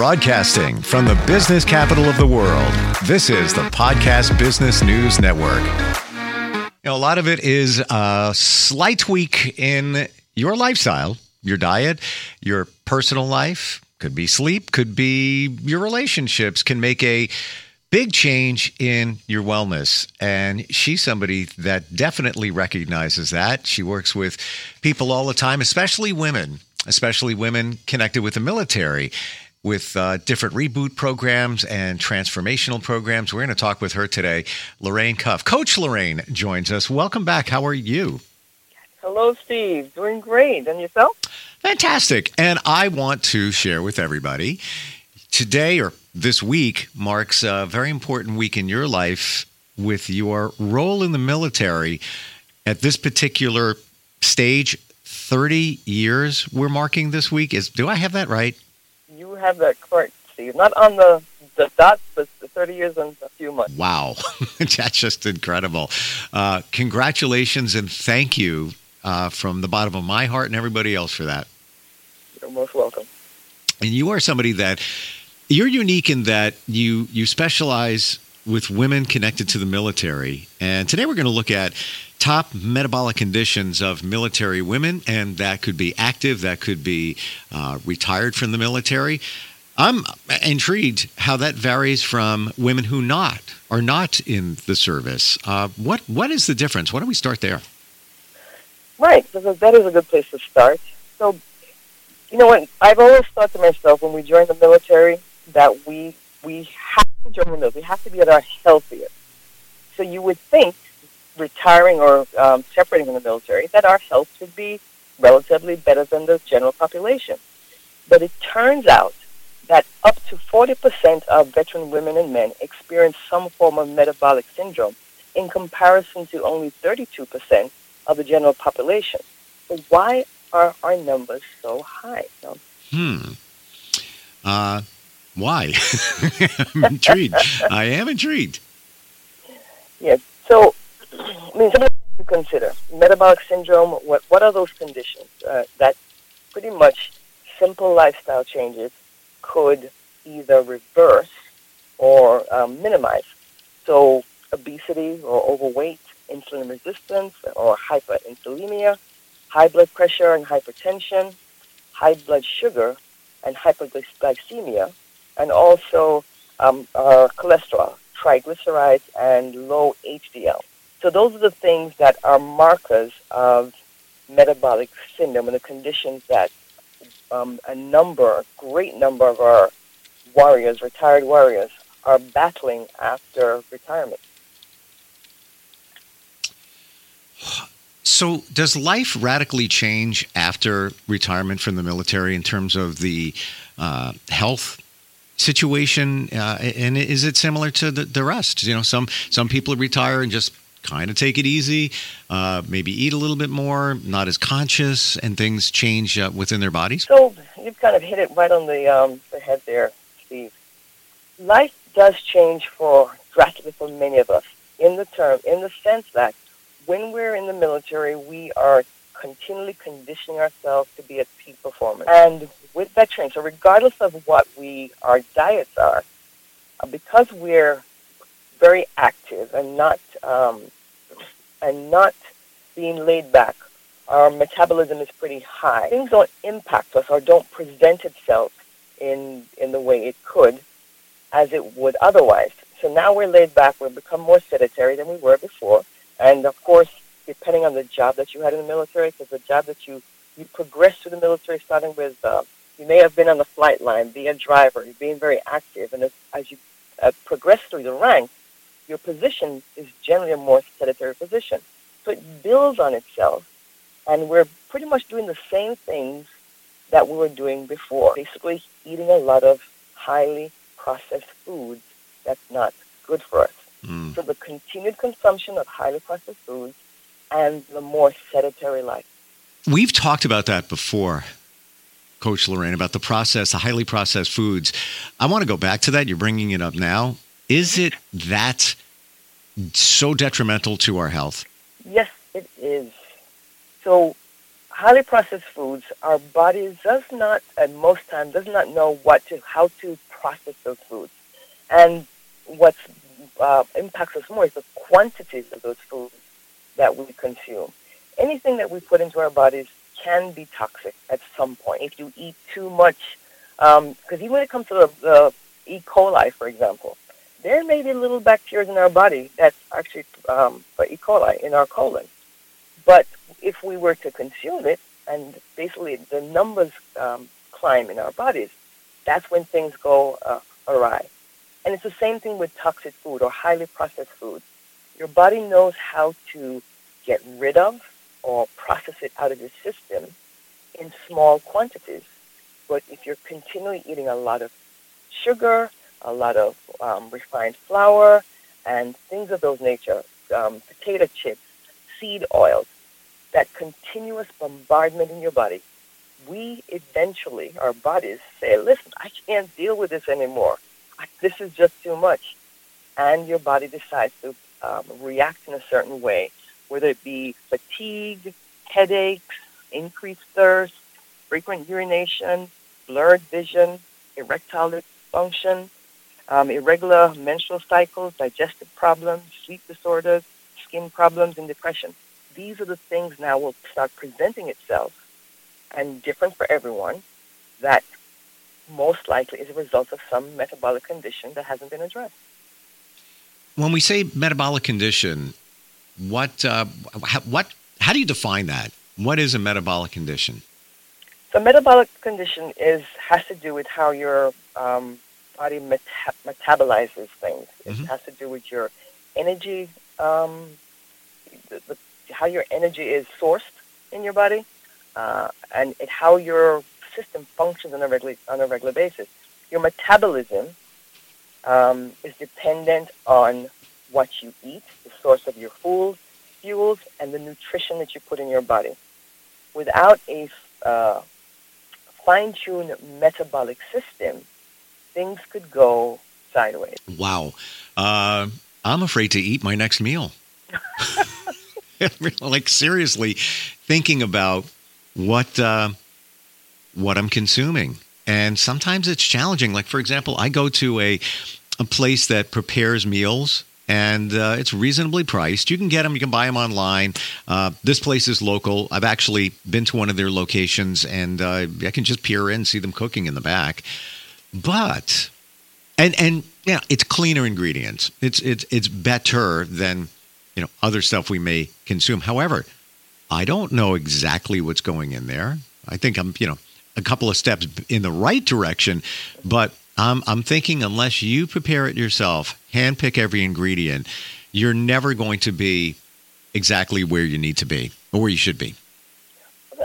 Broadcasting from the business capital of the world, this is the Podcast Business News Network. You know, a lot of it is a slight tweak in your lifestyle, your diet, your personal life, could be sleep, could be your relationships, can make a big change in your wellness. And she's somebody that definitely recognizes that. She works with people all the time, especially women, especially women connected with the military with uh, different reboot programs and transformational programs. We're going to talk with her today, Lorraine Cuff. Coach Lorraine joins us. Welcome back. How are you? Hello, Steve. Doing great. And yourself? Fantastic. And I want to share with everybody today or this week marks a very important week in your life with your role in the military at this particular stage 30 years we're marking this week is do i have that right you have that correct, Steve. Not on the the dot, but the 30 years and a few months. Wow, that's just incredible. Uh, congratulations and thank you uh, from the bottom of my heart and everybody else for that. You're most welcome. And you are somebody that you're unique in that you you specialize with women connected to the military. And today we're going to look at top metabolic conditions of military women, and that could be active, that could be uh, retired from the military. I'm intrigued how that varies from women who not are not in the service. Uh, what what is the difference? Why don't we start there? Right, because that is a good place to start. So, you know what? I've always thought to myself when we join the military that we we have to join military. We have to be at our healthiest. So you would think retiring or um, separating from the military, that our health should be relatively better than the general population. But it turns out that up to 40% of veteran women and men experience some form of metabolic syndrome in comparison to only 32% of the general population. So why are our numbers so high? Hmm. Uh, why? I'm intrigued. I am intrigued. Yes. So I mean, some of to consider. Metabolic syndrome, what, what are those conditions? Uh, that pretty much simple lifestyle changes could either reverse or um, minimize. So obesity or overweight, insulin resistance or hyperinsulinemia, high blood pressure and hypertension, high blood sugar and hyperglycemia, and also um, uh, cholesterol, triglycerides, and low HDL. So those are the things that are markers of metabolic syndrome and the conditions that um, a number, a great number of our warriors, retired warriors, are battling after retirement. So, does life radically change after retirement from the military in terms of the uh, health situation? Uh, and is it similar to the, the rest? You know, some some people retire and just kind of take it easy, uh, maybe eat a little bit more, not as conscious, and things change uh, within their bodies? So you've kind of hit it right on the, um, the head there, Steve. Life does change for drastically for many of us in the term, in the sense that when we're in the military, we are continually conditioning ourselves to be at peak performance. And with veterans, so regardless of what we our diets are, uh, because we're very active and not um, and not being laid back. Our metabolism is pretty high. Things don't impact us or don't present itself in in the way it could as it would otherwise. So now we're laid back. We've become more sedentary than we were before. And of course, depending on the job that you had in the military, because the job that you you progress through the military, starting with uh, you may have been on the flight line, being a driver, you're being very active, and as, as you uh, progress through the ranks, your position is generally a more sedentary position. So it builds on itself, and we're pretty much doing the same things that we were doing before. Basically, eating a lot of highly processed foods that's not good for us. Mm. So the continued consumption of highly processed foods and the more sedentary life. We've talked about that before. Coach Lorraine, about the process, the highly processed foods. I want to go back to that. You're bringing it up now. Is it that so detrimental to our health? Yes, it is. So, highly processed foods, our body does not, at most times, does not know what to, how to process those foods. And what uh, impacts us more is the quantities of those foods that we consume. Anything that we put into our bodies can be toxic at some point if you eat too much. Because um, even when it comes to the, the E. coli, for example, there may be little bacteria in our body that's actually um, E. coli in our colon. But if we were to consume it, and basically the numbers um, climb in our bodies, that's when things go uh, awry. And it's the same thing with toxic food or highly processed food. Your body knows how to get rid of or process it out of your system in small quantities. But if you're continually eating a lot of sugar, a lot of um, refined flour, and things of those nature, um, potato chips, seed oils, that continuous bombardment in your body, we eventually, our bodies say, listen, I can't deal with this anymore. This is just too much. And your body decides to um, react in a certain way, whether it be fatigue, headaches, increased thirst, frequent urination, blurred vision, erectile dysfunction, um, irregular menstrual cycles, digestive problems, sleep disorders, skin problems, and depression. These are the things now will start presenting itself and different for everyone that most likely is a result of some metabolic condition that hasn't been addressed. When we say metabolic condition, what, uh, what, how do you define that? What is a metabolic condition? So, metabolic condition is has to do with how your um, body meta- metabolizes things. It mm-hmm. has to do with your energy, um, the, the, how your energy is sourced in your body, uh, and it, how your system functions on a regular on a regular basis. Your metabolism um, is dependent on what you eat, the source of your food, fuels, and the nutrition that you put in your body. Without a uh, fine-tuned metabolic system, things could go sideways. Wow. Uh, I'm afraid to eat my next meal. like seriously thinking about what uh, what I'm consuming. And sometimes it's challenging. Like, for example, I go to a, a place that prepares meals and uh, it's reasonably priced. You can get them, you can buy them online. Uh, this place is local. I've actually been to one of their locations and uh, I can just peer in, see them cooking in the back. But, and, and, yeah, it's cleaner ingredients. It's, it's, it's better than, you know, other stuff we may consume. However, I don't know exactly what's going in there. I think I'm, you know, a couple of steps in the right direction, but I'm, I'm thinking unless you prepare it yourself, handpick every ingredient, you're never going to be exactly where you need to be or where you should be.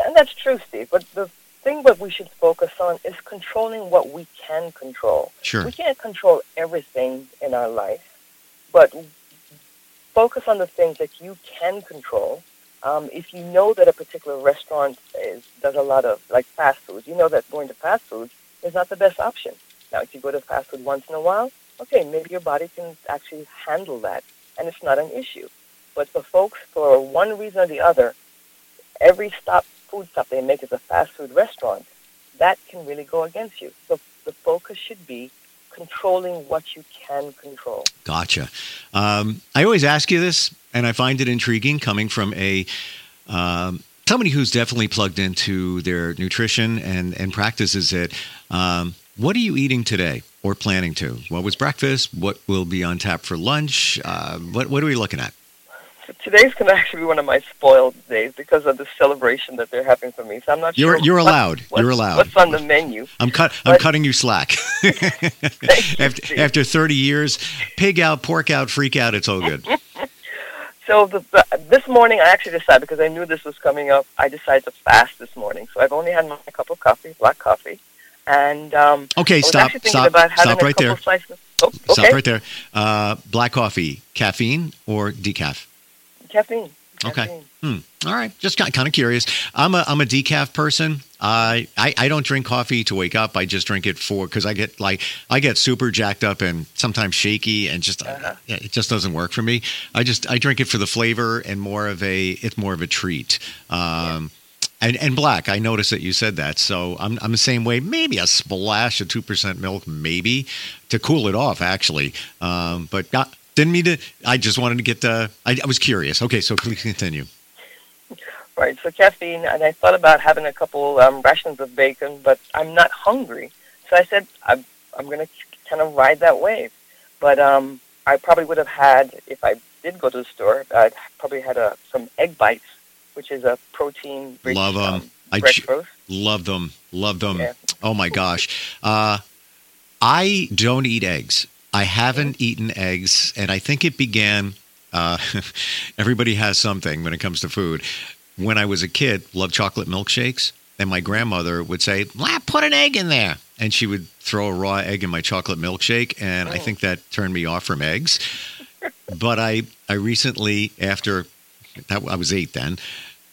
And that's true, Steve. But the thing that we should focus on is controlling what we can control. Sure. We can't control everything in our life, but focus on the things that you can control um, if you know that a particular restaurant is, does a lot of like fast food, you know that going to fast food is not the best option. Now, if you go to fast food once in a while, okay, maybe your body can actually handle that, and it's not an issue. But for folks, for one reason or the other, every stop food stop they make is a fast food restaurant. That can really go against you. So the focus should be controlling what you can control. Gotcha. Um, I always ask you this, and I find it intriguing coming from a um, somebody who's definitely plugged into their nutrition and and practices it. Um, what are you eating today or planning to? What was breakfast? What will be on tap for lunch? Uh, what what are we looking at? today's going to actually be one of my spoiled days because of the celebration that they're having for me. So I'm not you're, sure. You're allowed. you're allowed. What's on the menu? I'm cut. I'm cutting you slack. after, after 30 years, pig out, pork out, freak out. It's all good. so the, the, this morning, I actually decided because I knew this was coming up. I decided to fast this morning. So I've only had my cup of coffee, black coffee, and um, okay, stop, stop, stop right there. Oh, okay. Stop right there. Uh, black coffee, caffeine or decaf? Caffeine. Okay. Hmm. All right. Just kind of curious. I'm a I'm a decaf person. I, I I don't drink coffee to wake up. I just drink it for because I get like I get super jacked up and sometimes shaky and just uh-huh. yeah, it just doesn't work for me. I just I drink it for the flavor and more of a it's more of a treat. Um, yeah. And, and black, I noticed that you said that. So I'm, I'm the same way. Maybe a splash of 2% milk, maybe, to cool it off, actually. Um, but not, didn't mean to, I just wanted to get the, I, I was curious. Okay, so please continue. Right, so caffeine, and I thought about having a couple um, rations of bacon, but I'm not hungry. So I said, I'm, I'm going to kind of ride that wave. But um, I probably would have had, if I did go to the store, I'd probably had a, some egg bites, which is a protein rich Love them. Um, I j- love them. Love them. Yeah. Oh my gosh. Uh, I don't eat eggs. I haven't eaten eggs, and I think it began. Uh, everybody has something when it comes to food. When I was a kid, loved chocolate milkshakes, and my grandmother would say, "La, "Put an egg in there," and she would throw a raw egg in my chocolate milkshake, and I Oh. think that turned me off from eggs. but I, I recently, after that, I was eight then.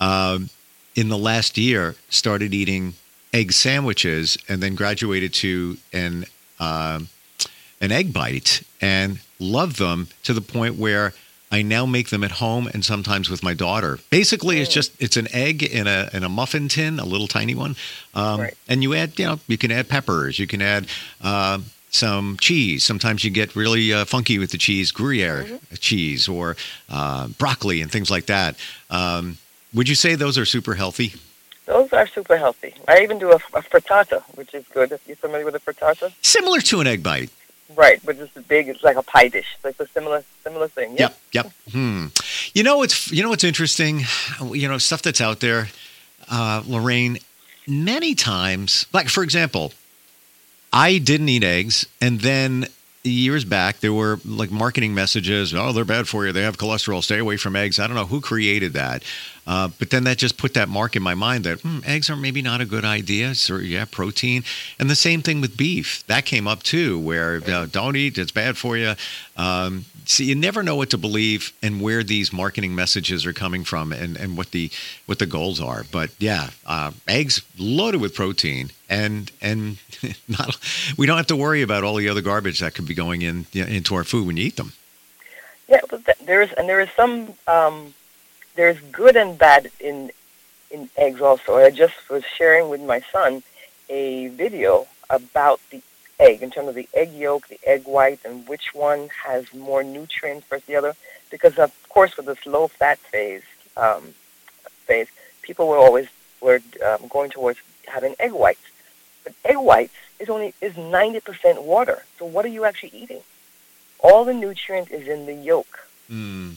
Um, in the last year started eating egg sandwiches and then graduated to an um, an egg bite and love them to the point where I now make them at home and sometimes with my daughter. Basically, it's Mm. just it's an egg in a in a muffin tin, a little tiny one, um, Right. and you add you know you can add peppers, you can add. um some cheese. Sometimes you get really uh, funky with the cheese, Gruyere cheese, or uh, broccoli and things like that. Um, would you say those are super healthy? Those are super healthy. I even do a, a frittata, which is good. If you're familiar with a frittata, Similar to an egg bite. right? But it's big. It's like a pie dish. It's a similar similar thing. Yeah. Yep. Yep. Hmm. You know what's you know what's interesting? You know stuff that's out there, uh, Lorraine. Many times, like for example, I didn't eat eggs, and then years back there were like marketing messages. Oh, they're bad for you. They have cholesterol. Stay away from eggs. I don't know who created that, uh, but then that just put that mark in my mind that hmm, eggs are maybe not a good idea. So yeah, protein, and the same thing with beef. That came up too, where uh, don't eat. It's bad for you. Um, so you never know what to believe and where these marketing messages are coming from and, and what the what the goals are. But yeah, uh, eggs loaded with protein and and not we don't have to worry about all the other garbage that could be going in you know, into our food when you eat them. Yeah, but th- there's and there is some um, there's good and bad in in eggs also. I just was sharing with my son a video about the egg in terms of the egg yolk, the egg white, and which one has more nutrients versus the other. Because of course, with this low fat phase um, phase, people were always were um, going towards having egg whites. But egg whites is only is ninety percent water. So what are you actually eating? All the nutrient is in the yolk. Mm,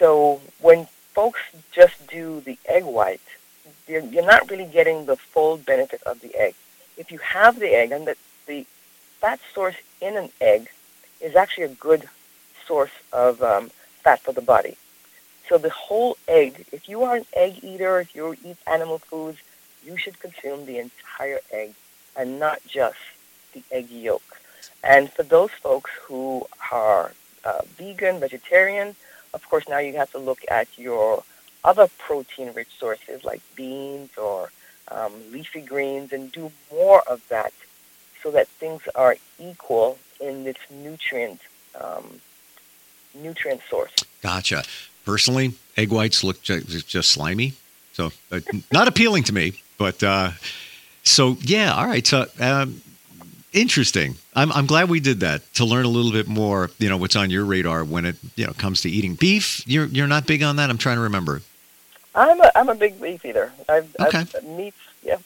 So when folks just do the egg white, you're, not really getting the full benefit of the egg. If you have the egg, and the, the fat source in an egg is actually a good source of um, fat for the body. So the whole egg, if you are an egg eater, if you eat animal foods, you should consume the entire egg and not just the egg yolk. And for those folks who are uh, vegan, vegetarian, of course, now you have to look at your other protein-rich sources like beans or um, leafy greens and do more of that so that things are equal in this nutrient um, nutrient source. gotcha. Personally, egg whites look just, just slimy, so uh, not appealing to me. But uh, so yeah, all right. So um, interesting. I'm I'm glad we did that to learn a little bit more. You know what's on your radar when it you know comes to eating beef. You're you're not big on that. I'm trying to remember. I'm a I'm a big beef eater. I've, Okay. I've meats. Yeah.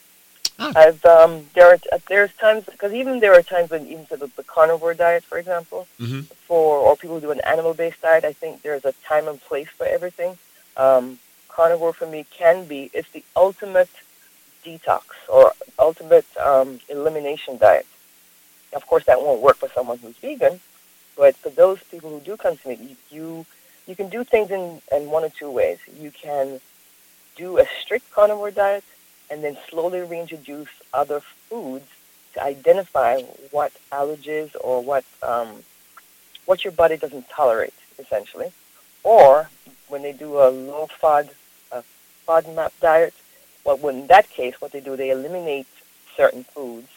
Ah. I've um there are there's times because even there are times when even for the, the carnivore diet, for example, hmm for or people who do an animal-based diet, I think there's a time and place for everything. Um, carnivore for me can be it's the ultimate detox or ultimate um, elimination diet. Of course, that won't work for someone who's vegan, but for those people who do consume it, you you, you can do things in, in one or two ways. You can do a strict carnivore diet and then slowly reintroduce other foods to identify what allergies or what um, what your body doesn't tolerate, essentially. Or when they do a low FOD, a FODMAP diet, well, in that case, what they do, they eliminate certain foods,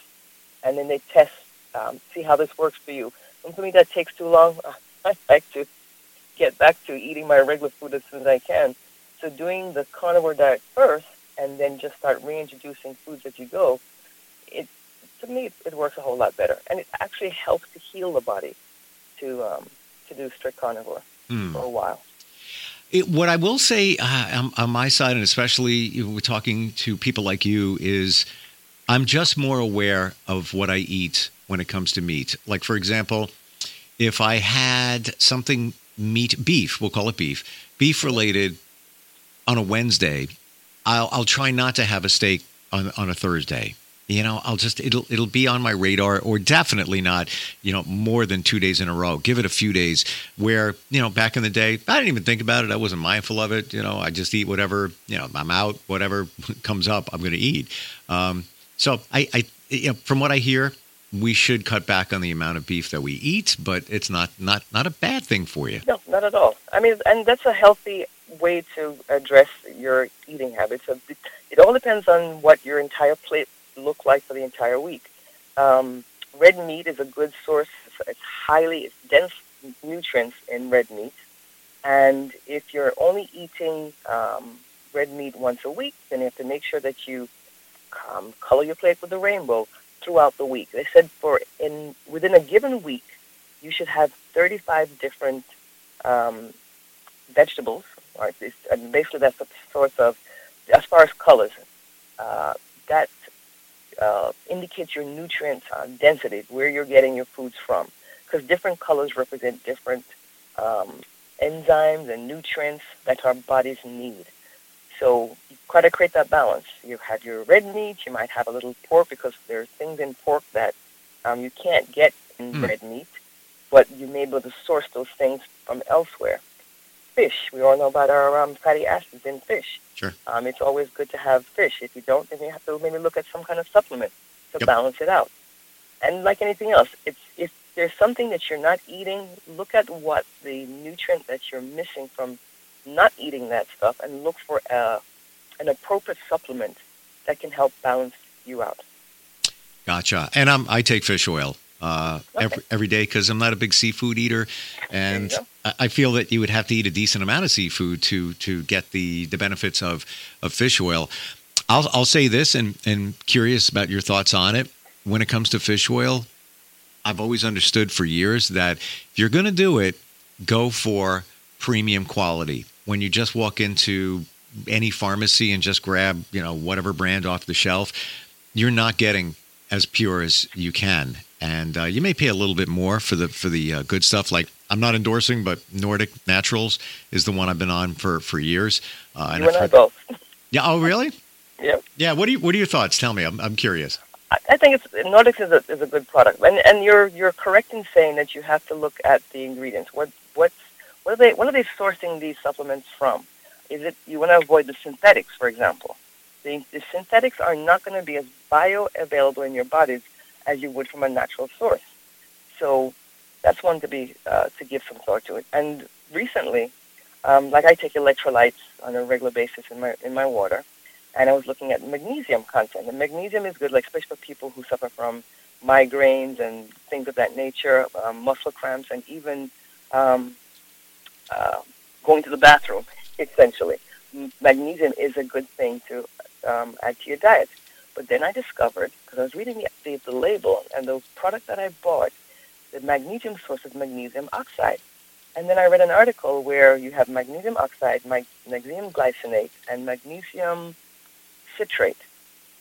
and then they test, um, see how this works for you. And for me, that takes too long. I like to get back to eating my regular food as soon as I can. So doing the carnivore diet first, and then just start reintroducing foods as you go, it to me it, works a whole lot better, and it actually helps to heal the body to um, to do strict carnivore Hmm. for a while. It, what I will say uh, on, on my side, and especially we're talking to people like you, is I'm just more aware of what I eat when it comes to meat. Like, for example, if I had something meat, beef, we'll call it beef, beef related on a Wednesday, I'll, I'll try not to have a steak on, on a Thursday. You know, I'll just it'll it'll be on my radar, or definitely not. You know, more than two days in a row. Give it a few days. Where you know, back in the day, I didn't even think about it. I wasn't mindful of it. You know, I just eat whatever. You know, I'm out. Whatever comes up, I'm going to eat. Um, so I, I, you know, from what I hear, we should cut back on the amount of beef that we eat, but it's not not not a bad thing for you. No, not at all. I mean, and that's a healthy way to address your eating habits. It all depends on what your entire plate look like for the entire week. Um, red meat is a good source. It's- highly it's dense nutrients in red meat, and if you're only eating um, red meat once a week, then you have to make sure that you um, color your plate with the rainbow throughout the week. They said for in within a given week, you should have 35 different um, vegetables. Right? It's, and basically, that's the source of, as far as colors, uh, that uh, indicates your nutrient uh, density, where you're getting your foods from. Because different colors represent different um, enzymes and nutrients that our bodies need. So you try to create that balance. You have your red meat, you might have a little pork because there are things in pork that um, you can't get in Hmm. red meat, but you may be able to source those things from elsewhere. Fish, we all know about our um, fatty acids in fish. Sure. Um, it's always good to have fish. If you don't, then you have to maybe look at some kind of supplement to Yep. balance it out. And like anything else, it's if there's something that you're not eating, look at what the nutrient that you're missing from not eating that stuff, and look for uh, an appropriate supplement that can help balance you out. Gotcha. And I'm, I take fish oil uh, Okay. every every day because I'm not a big seafood eater, and I I feel that you would have to eat a decent amount of seafood to to get the the benefits of of fish oil. I'll I'll say this, and and curious about your thoughts on it. When it comes to fish oil, I've always understood for years that if you're going to do it, go for premium quality. When you just walk into any pharmacy and just grab, you know, whatever brand off the shelf, you're not getting as pure as you can. And uh, you may pay a little bit more for the for the uh, good stuff. Like I'm not endorsing, but Nordic Naturals is the one I've been on for for years. Uh, you I've and I heard- both. yeah. Oh, really? Yep. Yeah. What do you What are your thoughts? Tell me. I'm I'm curious. I, I think it's Nordics is a is a good product, and and you're you're correct in saying that you have to look at the ingredients. What what's what are they what are they sourcing these supplements from? Is it you want to avoid the synthetics, for example? The, the synthetics are not going to be as bioavailable in your bodies as you would from a natural source. So that's one to be uh, to give some thought to it. And recently, um, like I take electrolytes on a regular basis in my in my water, and I was looking at magnesium content. And magnesium is good, like especially for people who suffer from migraines and things of that nature, um, muscle cramps, and even um, uh, going to the bathroom. Essentially, magnesium is a good thing to um, add to your diet. But then I discovered, because I was reading the, the, label, and the product that I bought, the magnesium source is magnesium oxide. And then I read an article where you have magnesium oxide, mag- magnesium glycinate, and magnesium citrate.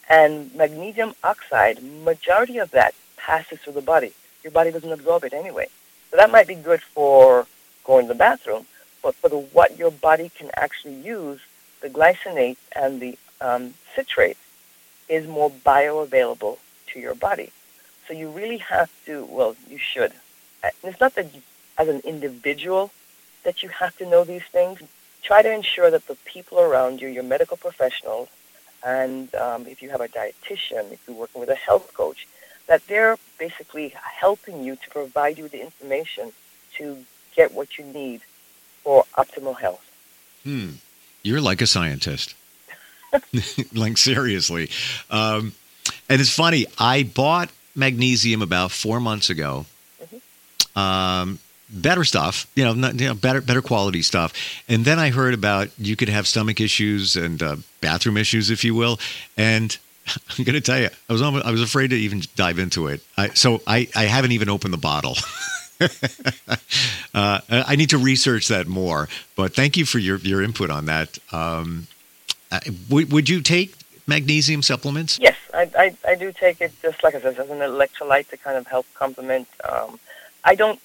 And magnesium oxide, majority of that passes through the body. Your body doesn't absorb it anyway. So that might be good for going to the bathroom, but for the what your body can actually use, the glycinate and the um, citrate is more bioavailable to your body. So you really have to, well, you should. And It's not that you, as an individual that you have to know these things. Try to ensure that the people around you, your medical professionals, and um, if you have a dietitian, if you're working with a health coach, that they're basically helping you to provide you the information to get what you need for optimal health. Hmm. You're like a scientist. like seriously. Um, and it's funny. I bought magnesium about four months ago. Um, better stuff, you know, not, you know, better better quality stuff. And then I heard about you could have stomach issues and uh, bathroom issues, if you will. And I'm going to tell you, I was almost, I was afraid to even dive into it. I, so I I haven't even opened the bottle. uh, I need to research that more. But thank you for your your input on that. Um, would, would you take magnesium supplements? Yes, I, I, I do take it just like I said, as an electrolyte to kind of help complement. Um, I don't,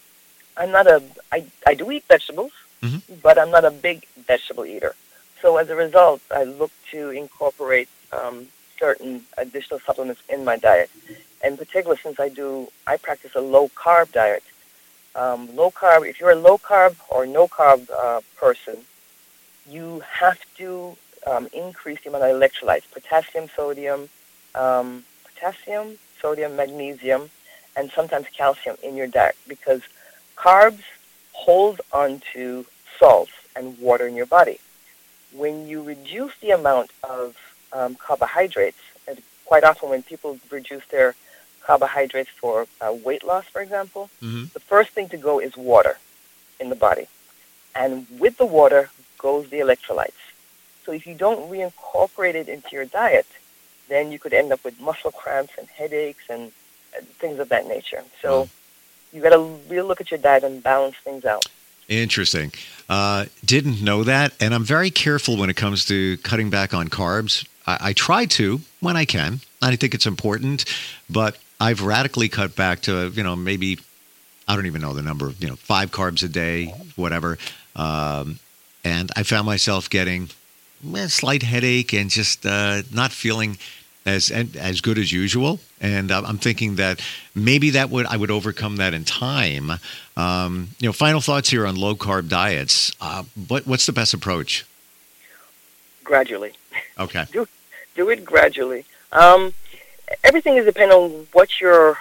I'm not a, I, I do eat vegetables, mm-hmm. but I'm not a big vegetable eater. So as a result, I look to incorporate um, certain additional supplements in my diet. In particular, since I do, I practice a low carb diet. Um, low carb, if you're a low carb or no carb uh, person, you have to um, increase the amount of electrolytes, potassium, sodium, um, potassium, sodium, magnesium, and sometimes calcium in your diet because carbs hold onto salts and water in your body. When you reduce the amount of um, carbohydrates, and quite often when people reduce their carbohydrates for uh, weight loss, for example, mm-hmm. the first thing to go is water in the body. And with the water goes the electrolytes. So if you don't reincorporate it into your diet, then you could end up with muscle cramps and headaches and, things of that nature. So you got to really look at your diet and balance things out. Interesting. Uh, didn't know that, and I'm very careful when it comes to cutting back on carbs. I, I try to when I can. I think it's important, but I've radically cut back to you know maybe I don't even know the number. You know, five carbs a day, whatever. Um, and I found myself getting a slight headache and just uh, not feeling as as good as usual. And uh, I'm thinking that maybe that would I would overcome that in time. Um, you know, final thoughts here on low carb diets. Uh, what what's the best approach? Gradually. Okay. do do it gradually. Um, everything is dependent on what your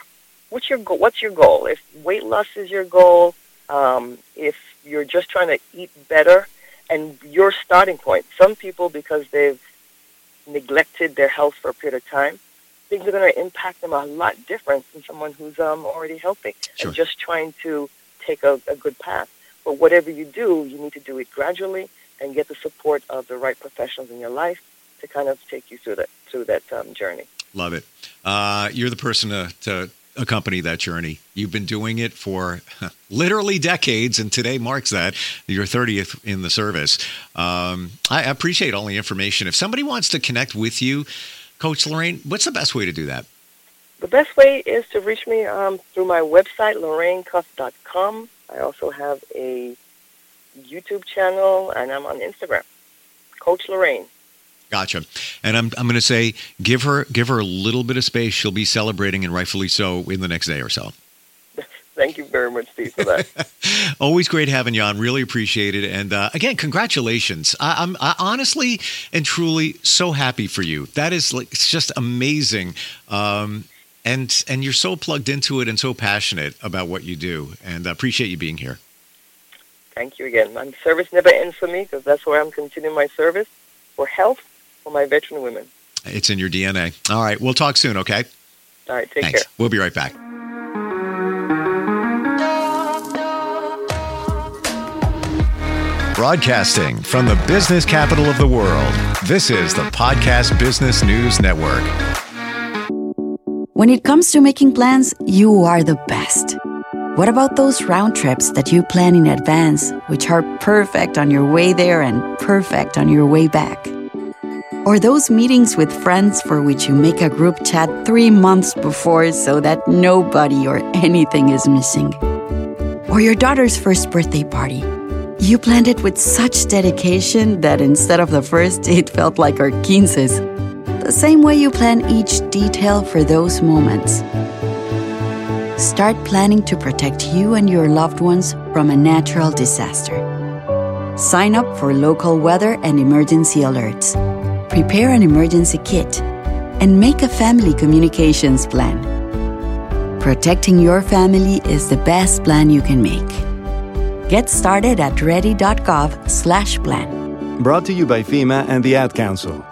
what's your go- what's your goal. If weight loss is your goal, um, if you're just trying to eat better, and your starting point. Some people, because they've neglected their health for a period of time, things are going to impact them a lot different than someone who's um, already healthy sure. and just trying to take a, a good path. But whatever you do, you need to do it gradually and get the support of the right professionals in your life to kind of take you through that through that um, journey. Love it. Uh, you're the person to, to accompany that journey. You've been doing it for literally decades, and today marks that your 30th in the service. Um, I appreciate all the information. If somebody wants to connect with you, Coach Lorraine, what's the best way to do that? The best way is to reach me um, through my website, lorrainecuff.com. I also have a YouTube channel, and I'm on Instagram, Coach Lorraine. Gotcha. And I'm, I'm going to say, give her give her a little bit of space. She'll be celebrating, and rightfully so, in the next day or so. Thank you very much, Steve, for that. Always great having you on. Really appreciate it. And uh, again, congratulations. I, am honestly and truly so happy for you. That is like it's just amazing. Um, and and you're so plugged into it and so passionate about what you do. And I appreciate you being here. Thank you again. My service never ends for me because that's where I'm continuing my service for health for my veteran women. It's in your DNA. All right. We'll talk soon, okay? All right. Take Thanks. care. We'll be right back. Broadcasting from the business capital of the world, this is the Podcast Business News Network. When it comes to making plans, you are the best. What about those round trips that you plan in advance, which are perfect on your way there and perfect on your way back? Or those meetings with friends for which you make a group chat three months before so that nobody or anything is missing. Or your daughter's first birthday party. You planned it with such dedication that instead of the first, it felt like our quinces. The same way you plan each detail for those moments. Start planning to protect you and your loved ones from a natural disaster. Sign up for local weather and emergency alerts prepare an emergency kit, and make a family communications plan. Protecting your family is the best plan you can make. Get started at ready.gov/plan. Brought to you by FEMA and the Ad Council.